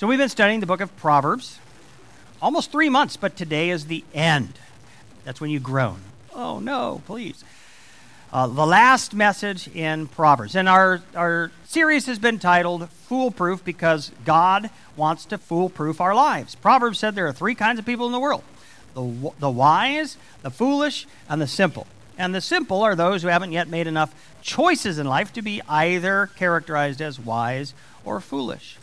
So we've been studying the book of Proverbs almost three months, but today is the end. That's when you groan. Oh, no, please. Uh, the last message in Proverbs. And our, our series has been titled Foolproof because God wants to foolproof our lives. Proverbs said there are three kinds of people in the world the, the wise, the foolish, and the simple. And the simple are those who haven't yet made enough choices in life to be either characterized as wise or foolish.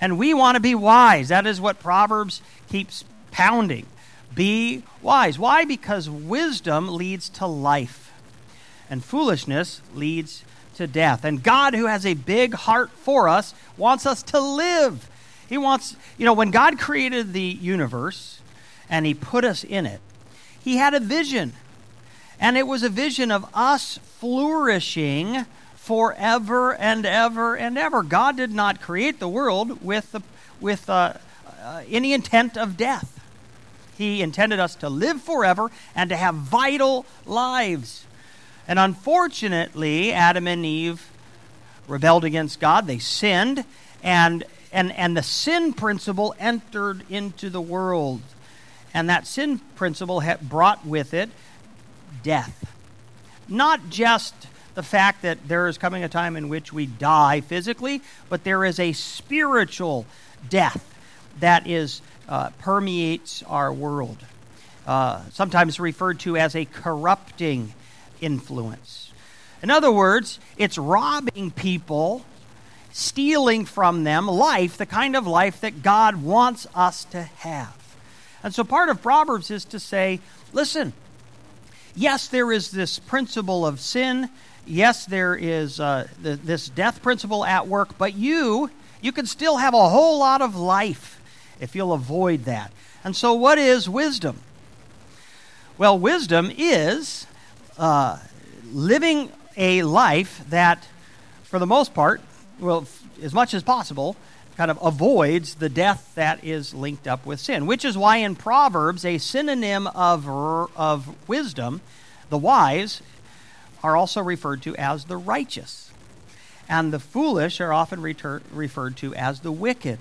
And we want to be wise. That is what Proverbs keeps pounding. Be wise. Why? Because wisdom leads to life, and foolishness leads to death. And God, who has a big heart for us, wants us to live. He wants, you know, when God created the universe and He put us in it, He had a vision. And it was a vision of us flourishing forever and ever and ever. God did not create the world with, the, with uh, uh, any intent of death. He intended us to live forever and to have vital lives. And unfortunately, Adam and Eve rebelled against God. They sinned, and, and, and the sin principle entered into the world. And that sin principle brought with it death. Not just the fact that there is coming a time in which we die physically, but there is a spiritual death that is uh, permeates our world. Uh, sometimes referred to as a corrupting influence. In other words, it's robbing people, stealing from them life, the kind of life that God wants us to have. And so part of Proverbs is to say, listen, yes, there is this principle of sin yes, there is uh, the, this death principle at work, but you, you can still have a whole lot of life if you'll avoid that. And so, what is wisdom? Well, wisdom is uh, living a life that, for the most part, well, as much as possible, kind of avoids the death that is linked up with sin, which is why in Proverbs, a synonym of, of wisdom, the wise, are also referred to as the righteous. And the foolish are often referred to as the wicked.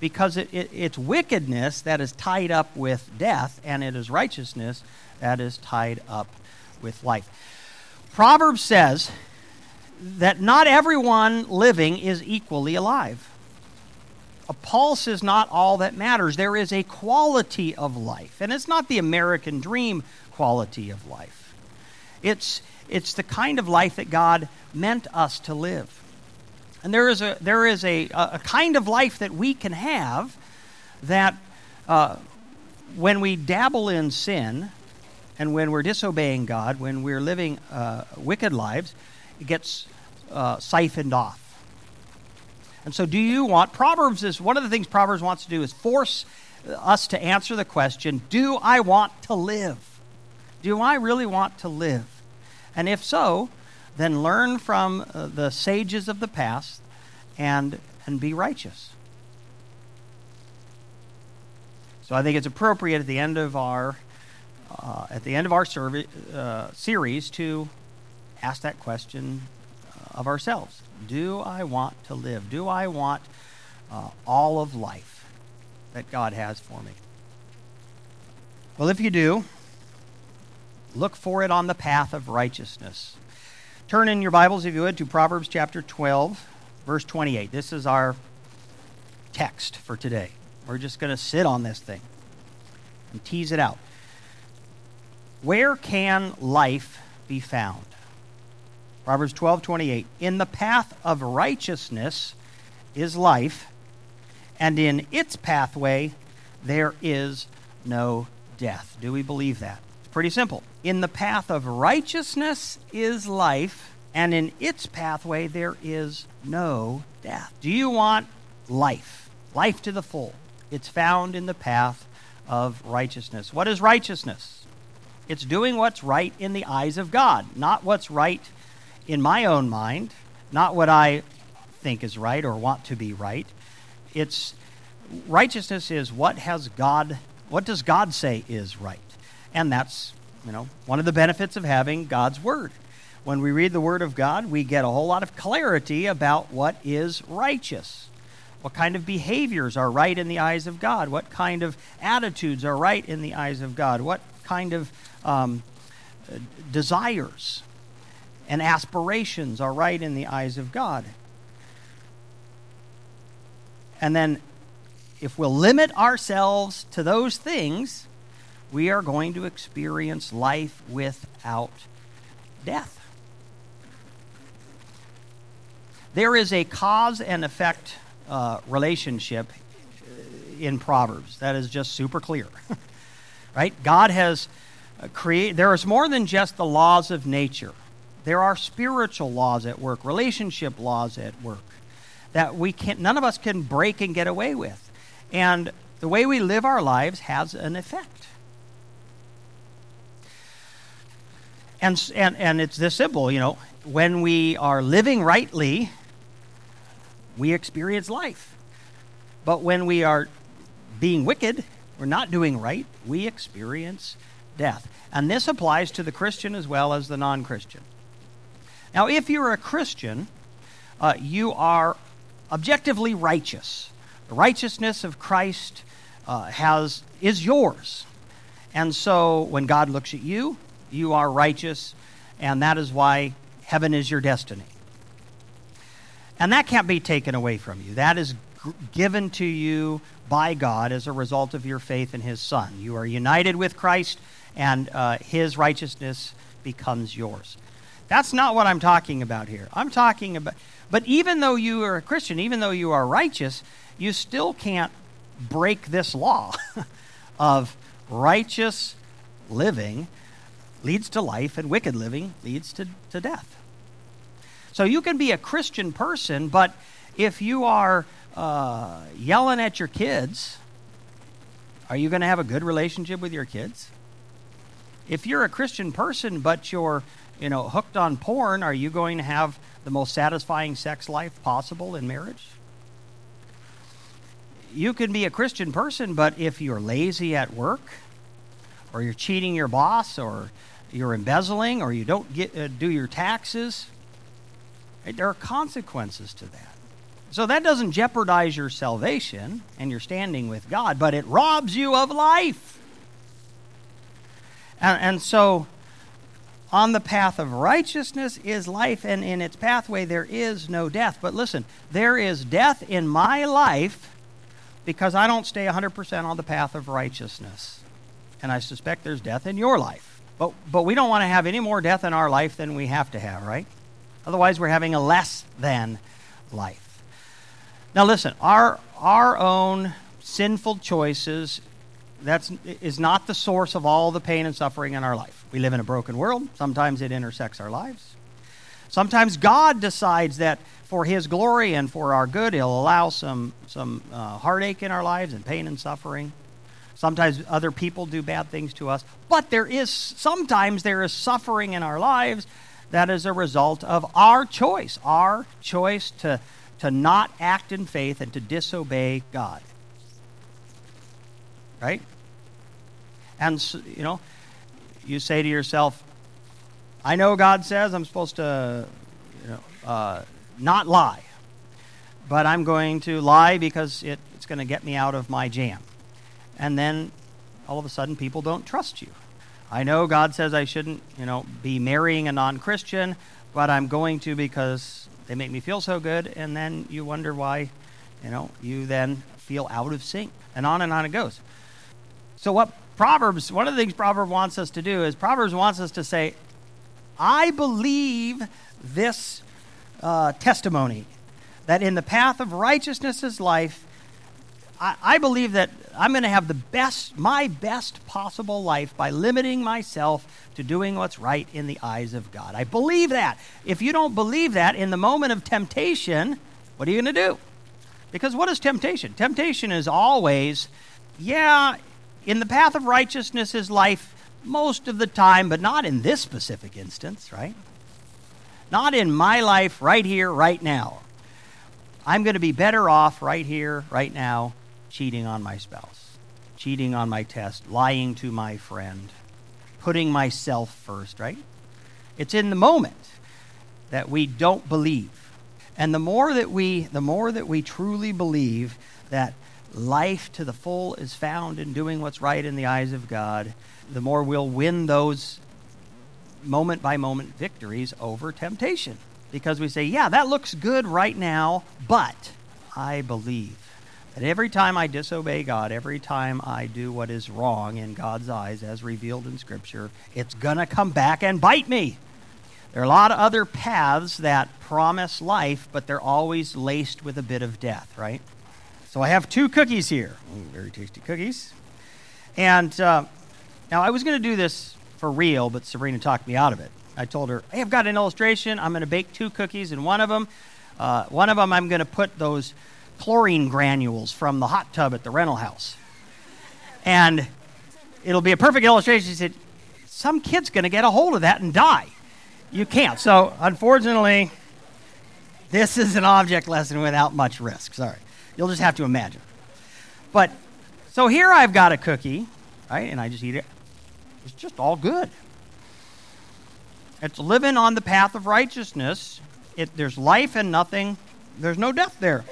Because it, it, it's wickedness that is tied up with death, and it is righteousness that is tied up with life. Proverbs says that not everyone living is equally alive. Uh, a pulse is not all that matters. There is a quality of life, and it's not the American dream quality of life. It's, it's the kind of life that God meant us to live. And there is a, there is a, a kind of life that we can have that uh, when we dabble in sin and when we're disobeying God, when we're living uh, wicked lives, it gets uh, siphoned off. And so, do you want, Proverbs is one of the things Proverbs wants to do is force us to answer the question Do I want to live? Do I really want to live? And if so, then learn from uh, the sages of the past and, and be righteous. So I think it's appropriate at the end of our uh, at the end of our uh, series to ask that question uh, of ourselves: Do I want to live? Do I want uh, all of life that God has for me? Well, if you do, Look for it on the path of righteousness. Turn in your Bibles, if you would, to Proverbs chapter 12, verse 28. This is our text for today. We're just going to sit on this thing and tease it out. Where can life be found? Proverbs 12, 28. In the path of righteousness is life, and in its pathway there is no death. Do we believe that? Pretty simple. In the path of righteousness is life, and in its pathway there is no death. Do you want life? Life to the full. It's found in the path of righteousness. What is righteousness? It's doing what's right in the eyes of God, not what's right in my own mind, not what I think is right or want to be right. It's righteousness is what has God what does God say is right? And that's, you know, one of the benefits of having God's Word. When we read the Word of God, we get a whole lot of clarity about what is righteous. What kind of behaviors are right in the eyes of God? What kind of attitudes are right in the eyes of God? What kind of um, desires and aspirations are right in the eyes of God? And then, if we'll limit ourselves to those things, we are going to experience life without death. There is a cause and effect uh, relationship in Proverbs that is just super clear. right? God has uh, created, there is more than just the laws of nature, there are spiritual laws at work, relationship laws at work that we can't, none of us can break and get away with. And the way we live our lives has an effect. And, and, and it's this simple, you know, when we are living rightly, we experience life. But when we are being wicked, we're not doing right, we experience death. And this applies to the Christian as well as the non Christian. Now, if you're a Christian, uh, you are objectively righteous. The righteousness of Christ uh, has, is yours. And so when God looks at you, you are righteous, and that is why heaven is your destiny. And that can't be taken away from you. That is given to you by God as a result of your faith in His Son. You are united with Christ, and uh, His righteousness becomes yours. That's not what I'm talking about here. I'm talking about, but even though you are a Christian, even though you are righteous, you still can't break this law of righteous living leads to life and wicked living leads to, to death. So you can be a Christian person, but if you are uh, yelling at your kids, are you going to have a good relationship with your kids? If you're a Christian person, but you're you know hooked on porn, are you going to have the most satisfying sex life possible in marriage? You can be a Christian person, but if you're lazy at work, or you're cheating your boss, or you're embezzling, or you don't get uh, do your taxes, there are consequences to that. So that doesn't jeopardize your salvation and your standing with God, but it robs you of life. And, and so, on the path of righteousness is life, and in its pathway there is no death. But listen, there is death in my life because I don't stay 100% on the path of righteousness. And I suspect there's death in your life. But, but we don't want to have any more death in our life than we have to have, right? Otherwise, we're having a less than life. Now, listen, our, our own sinful choices that's, is not the source of all the pain and suffering in our life. We live in a broken world. Sometimes it intersects our lives. Sometimes God decides that for His glory and for our good, He'll allow some, some uh, heartache in our lives and pain and suffering. Sometimes other people do bad things to us. But there is, sometimes there is suffering in our lives that is a result of our choice, our choice to, to not act in faith and to disobey God. Right? And, you know, you say to yourself, I know God says I'm supposed to you know, uh, not lie, but I'm going to lie because it, it's going to get me out of my jam. And then all of a sudden, people don't trust you. I know God says I shouldn't, you know, be marrying a non-Christian, but I'm going to because they make me feel so good, and then you wonder why, you know, you then feel out of sync, and on and on it goes. So what Proverbs, one of the things Proverbs wants us to do is Proverbs wants us to say, I believe this uh, testimony that in the path of righteousness is life, I, I believe that I'm going to have the best, my best possible life by limiting myself to doing what's right in the eyes of God. I believe that. If you don't believe that, in the moment of temptation, what are you going to do? Because what is temptation? Temptation is always, yeah, in the path of righteousness is life most of the time, but not in this specific instance, right? Not in my life right here, right now. I'm going to be better off right here, right now, cheating on my spouse, cheating on my test, lying to my friend, putting myself first, right? It's in the moment that we don't believe. And the more that we the more that we truly believe that life to the full is found in doing what's right in the eyes of God, the more we'll win those moment by moment victories over temptation. Because we say, yeah, that looks good right now, but I believe that every time I disobey God, every time I do what is wrong in God's eyes as revealed in Scripture, it's going to come back and bite me. There are a lot of other paths that promise life, but they're always laced with a bit of death, right? So I have two cookies here. Ooh, very tasty cookies. And uh, now I was going to do this for real, but Sabrina talked me out of it. I told her, hey, I've got an illustration. I'm going to bake two cookies, and one of them, uh, one of them, I'm going to put those chlorine granules from the hot tub at the rental house. And it'll be a perfect illustration. She said, some kid's going to get a hold of that and die. You can't. So, unfortunately, this is an object lesson without much risk. Sorry. You'll just have to imagine. But so here I've got a cookie, right? And I just eat it. It's just all good. It's living on the path of righteousness. It, there's life and nothing. There's no death there.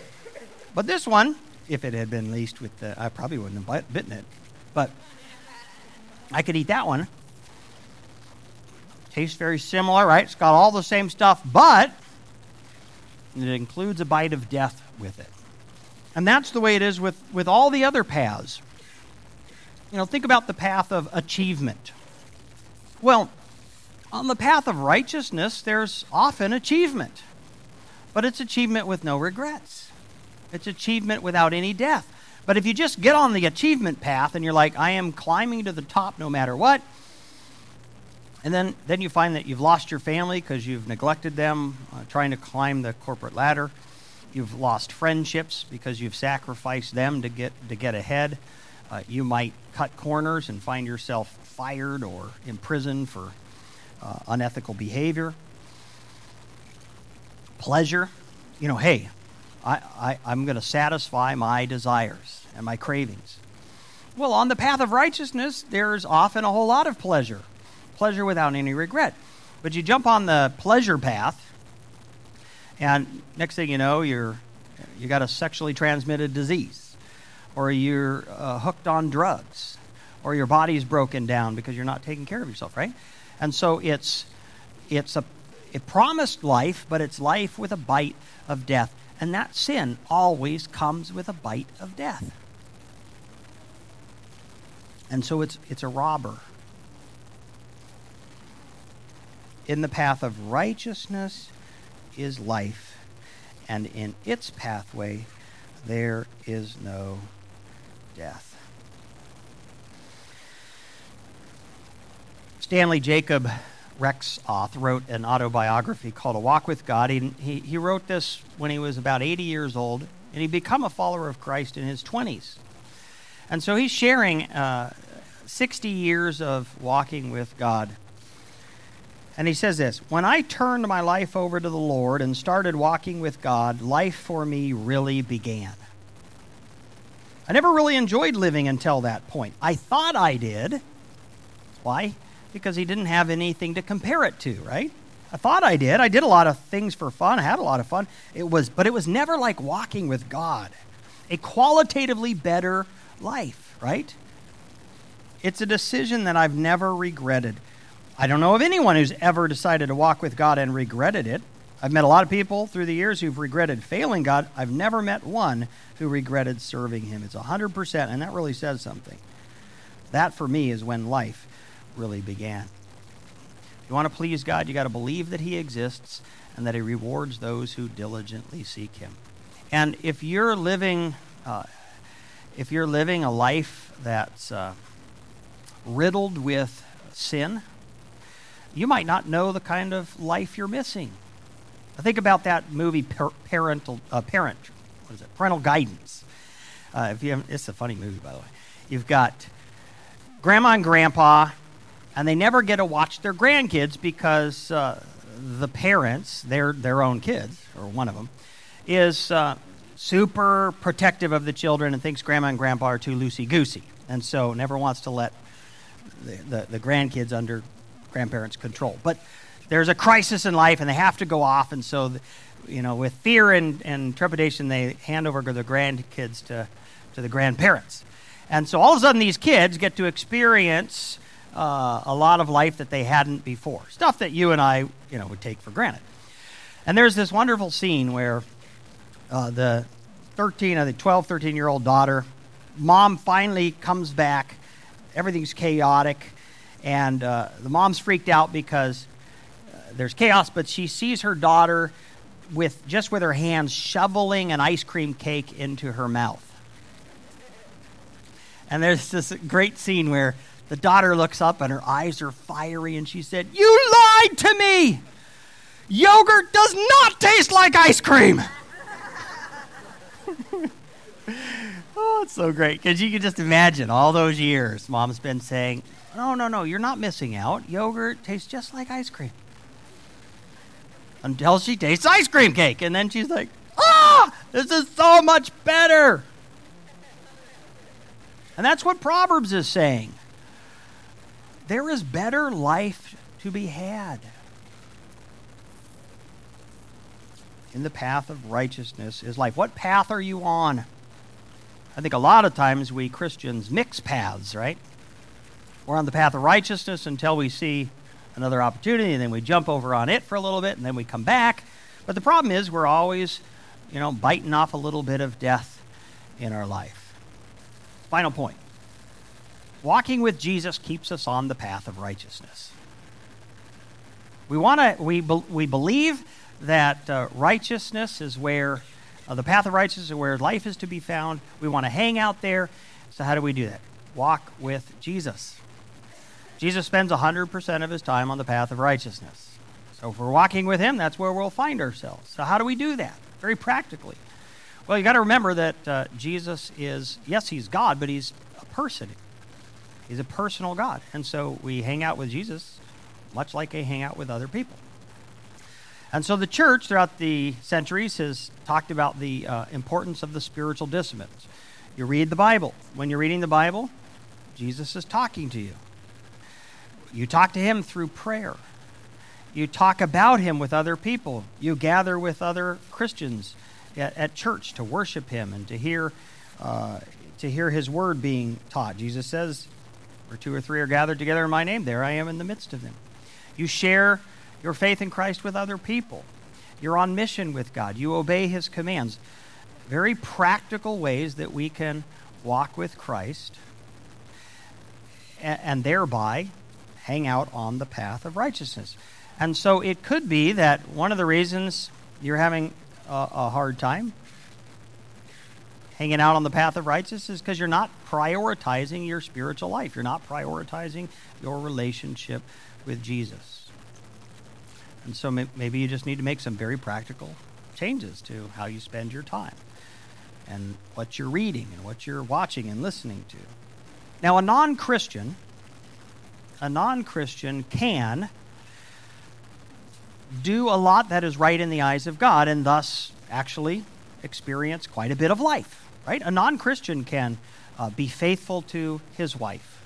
But this one, if it had been laced with the, I probably wouldn't have bitten it. But I could eat that one. Tastes very similar, right? It's got all the same stuff, but it includes a bite of death with it. And that's the way it is with, with all the other paths. You know, think about the path of achievement. Well, on the path of righteousness, there's often achievement, but it's achievement with no regrets. It's achievement without any death. But if you just get on the achievement path and you're like, I am climbing to the top no matter what, and then, then you find that you've lost your family because you've neglected them uh, trying to climb the corporate ladder You've lost friendships because you've sacrificed them to get to get ahead. Uh, you might cut corners and find yourself fired or imprisoned for uh, unethical behavior. Pleasure, you know, hey, I, I, I'm going to satisfy my desires and my cravings. Well, on the path of righteousness, there's often a whole lot of pleasure, pleasure without any regret. But you jump on the pleasure path, and next thing you know, you're you got a sexually transmitted disease, or you're uh, hooked on drugs, or your body's broken down because you're not taking care of yourself, right? And so it's it's a it promised life, but it's life with a bite of death. And that sin always comes with a bite of death. And so it's it's a robber. In the path of righteousness, is life, and in its pathway there is no death. Stanley Jacob Rexroth wrote an autobiography called A Walk with God. He, he, he wrote this when he was about 80 years old, and he'd become a follower of Christ in his 20s. And so he's sharing uh, 60 years of walking with God and he says this When I turned my life over to the Lord and started walking with God, life for me really began. I never really enjoyed living until that point. I thought I did. Why? Because he didn't have anything to compare it to, right? I thought I did. I did a lot of things for fun. I had a lot of fun. It was but it was never like walking with God. A qualitatively better life, right? It's a decision that I've never regretted. I don't know of anyone who's ever decided to walk with God and regretted it. I've met a lot of people through the years who've regretted failing God. I've never met one who regretted serving Him. It's 100%, and that really says something. That, for me, is when life really began. You want to please God, you got to believe that He exists and that He rewards those who diligently seek Him. And if you're living, uh, if you're living a life that's uh, riddled with sin, you might not know the kind of life you're missing. I think about that movie, Parental uh, Parent. What is it? Parental Guidance. Uh, if you it's a funny movie, by the way. You've got grandma and grandpa, and they never get to watch their grandkids because uh, the parents, their their own kids, or one of them, is uh, super protective of the children and thinks grandma and grandpa are too loosey goosey, and so never wants to let the, the, the grandkids under grandparents' control. But there's a crisis in life and they have to go off, and so you know, with fear and, and trepidation, they hand over the grandkids to, to the grandparents. And so all of a sudden, these kids get to experience uh, a lot of life that they hadn't before. Stuff that you and I, you know, would take for granted. And there's this wonderful scene where uh, the 13, I think 12, 13 year old daughter, mom finally comes back. Everything's chaotic. And uh, the mom's freaked out because uh, there's chaos, but she sees her daughter with just with her hands shoveling an ice cream cake into her mouth. And there's this great scene where the daughter looks up and her eyes are fiery and she said, You lied to me! Yogurt does not taste like ice cream! oh, it's so great because you can just imagine all those years mom's been saying, No, no, no, you're not missing out. Yogurt tastes just like ice cream. Until she tastes ice cream cake. And then she's like, Ah, this is so much better. And that's what Proverbs is saying. There is better life to be had. In the path of righteousness is life. What path are you on? I think a lot of times we Christians mix paths, right? We're on the path of righteousness until we see another opportunity, and then we jump over on it for a little bit, and then we come back. But the problem is we're always, you know, biting off a little bit of death in our life. Final point walking with Jesus keeps us on the path of righteousness. We, wanna, we, be, we believe that uh, righteousness is where, uh, the path of righteousness is where life is to be found. We want to hang out there. So, how do we do that? Walk with Jesus. Jesus spends 100% of his time on the path of righteousness. So, if we're walking with him, that's where we'll find ourselves. So, how do we do that? Very practically. Well, you got to remember that uh, Jesus is, yes, he's God, but he's a person. He's a personal God. And so we hang out with Jesus much like they hang out with other people. And so the church throughout the centuries has talked about the uh, importance of the spiritual disciplines. You read the Bible. When you're reading the Bible, Jesus is talking to you. You talk to him through prayer. You talk about him with other people. You gather with other Christians at, at church to worship Him and to hear, uh, to hear His word being taught. Jesus says, Where two or three are gathered together in my name, there I am in the midst of them. You share your faith in Christ with other people. You're on mission with God. You obey His commands. Very practical ways that we can walk with Christ and, and thereby hang out on the path of righteousness. And so it could be that one of the reasons you're having a, a hard time hanging out on the path of righteousness is because you're not prioritizing your spiritual life. You're not prioritizing your relationship with Jesus. And so maybe you just need to make some very practical changes to how you spend your time and what you're reading and what you're watching and listening to. Now, a non Christian, a non Christian can do a lot that is right in the eyes of God and thus actually experience quite a bit of life, right? A non Christian can uh, be faithful to his wife,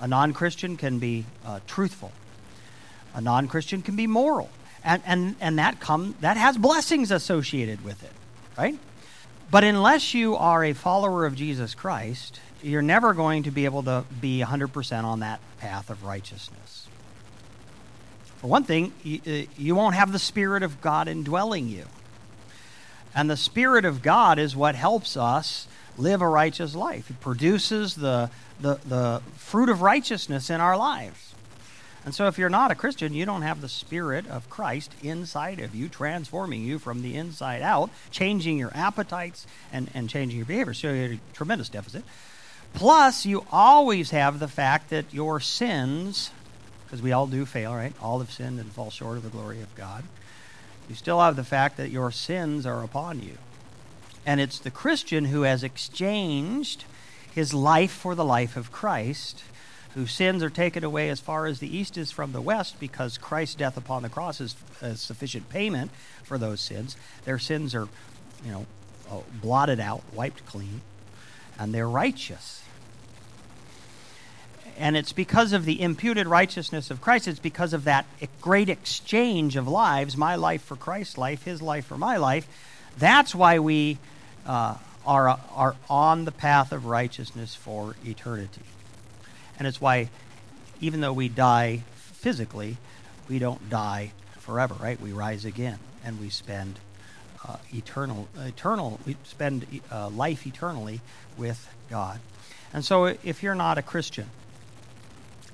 a non Christian can be uh, truthful, a non Christian can be moral. And, and, and that, come, that has blessings associated with it, right? But unless you are a follower of Jesus Christ, you're never going to be able to be 100% on that path of righteousness. For one thing, you, uh, you won't have the Spirit of God indwelling you. And the Spirit of God is what helps us live a righteous life. It produces the, the, the fruit of righteousness in our lives. And so, if you're not a Christian, you don't have the Spirit of Christ inside of you, transforming you from the inside out, changing your appetites and, and changing your behavior. So, you're a tremendous deficit. Plus, you always have the fact that your sins because we all do fail, right? All have sinned and fall short of the glory of God. You still have the fact that your sins are upon you. And it's the Christian who has exchanged his life for the life of Christ, whose sins are taken away as far as the east is from the west because Christ's death upon the cross is sufficient payment for those sins. Their sins are, you know, blotted out, wiped clean, and they're righteous and it's because of the imputed righteousness of Christ. It's because of that great exchange of lives my life for Christ's life, his life for my life. That's why we uh, are, are on the path of righteousness for eternity. And it's why, even though we die physically, we don't die forever, right? We rise again and we spend uh, eternal, eternal, we spend uh, life eternally with God. And so, if you're not a Christian,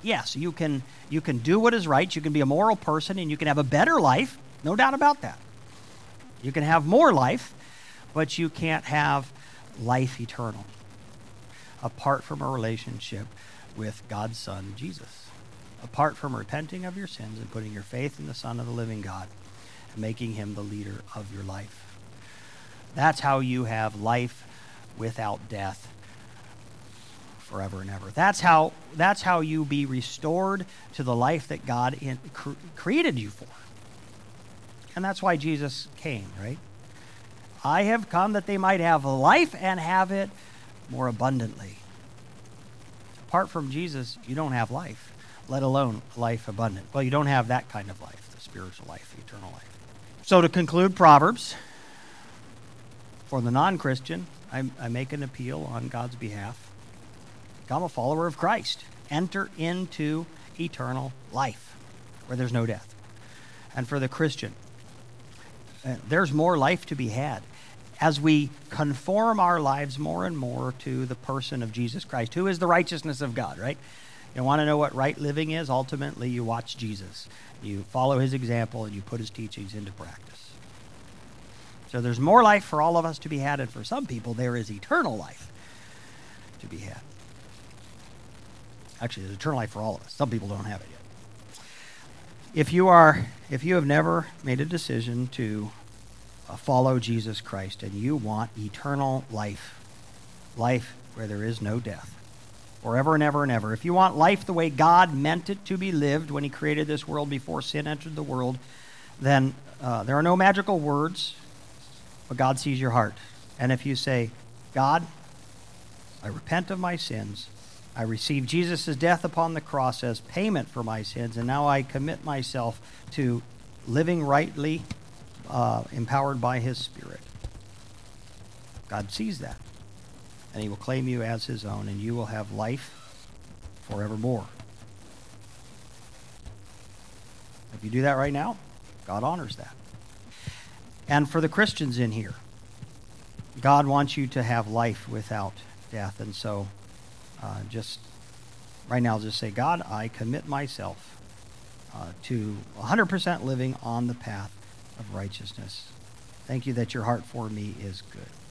yes, you can you can do what is right. You can be a moral person, and you can have a better life. No doubt about that. You can have more life, but you can't have life eternal apart from a relationship with God's Son, Jesus. Apart from repenting of your sins and putting your faith in the Son of the living God and making him the leader of your life. That's how you have life without death forever and ever. That's how, that's how you be restored to the life that God in, cr- created you for. And that's why Jesus came, right? I have come that they might have life and have it more abundantly. Apart from Jesus, you don't have life, let alone life abundant. Well, you don't have that kind of life, the spiritual life, the eternal life. So, to conclude Proverbs, for the non Christian, I, I make an appeal on God's behalf. Become a follower of Christ. Enter into eternal life where there's no death. And for the Christian, uh, there's more life to be had as we conform our lives more and more to the person of Jesus Christ, who is the righteousness of God, right? You want to know what right living is? Ultimately, you watch Jesus. You follow his example and you put his teachings into practice. So there's more life for all of us to be had, and for some people, there is eternal life to be had. Actually, there's eternal life for all of us. Some people don't have it yet. If you are, if you have never made a decision to uh, follow Jesus Christ and you want eternal life, life where there is no death, forever and ever and ever. If you want life the way God meant it to be lived when He created this world before sin entered the world, then uh, there are no magical words, but God sees your heart. And if you say, God, I repent of my sins, I receive Jesus' death upon the cross as payment for my sins, and now I commit myself to living rightly uh, empowered by His Spirit. God sees that. And He will claim you as His own, and you will have life forevermore. If you do that right now, God honors that. And for the Christians in here, God wants you to have life without death. And so uh, just right now, just say, God, I commit myself uh, to 100% living on the path of righteousness. Thank you that your heart for me is good.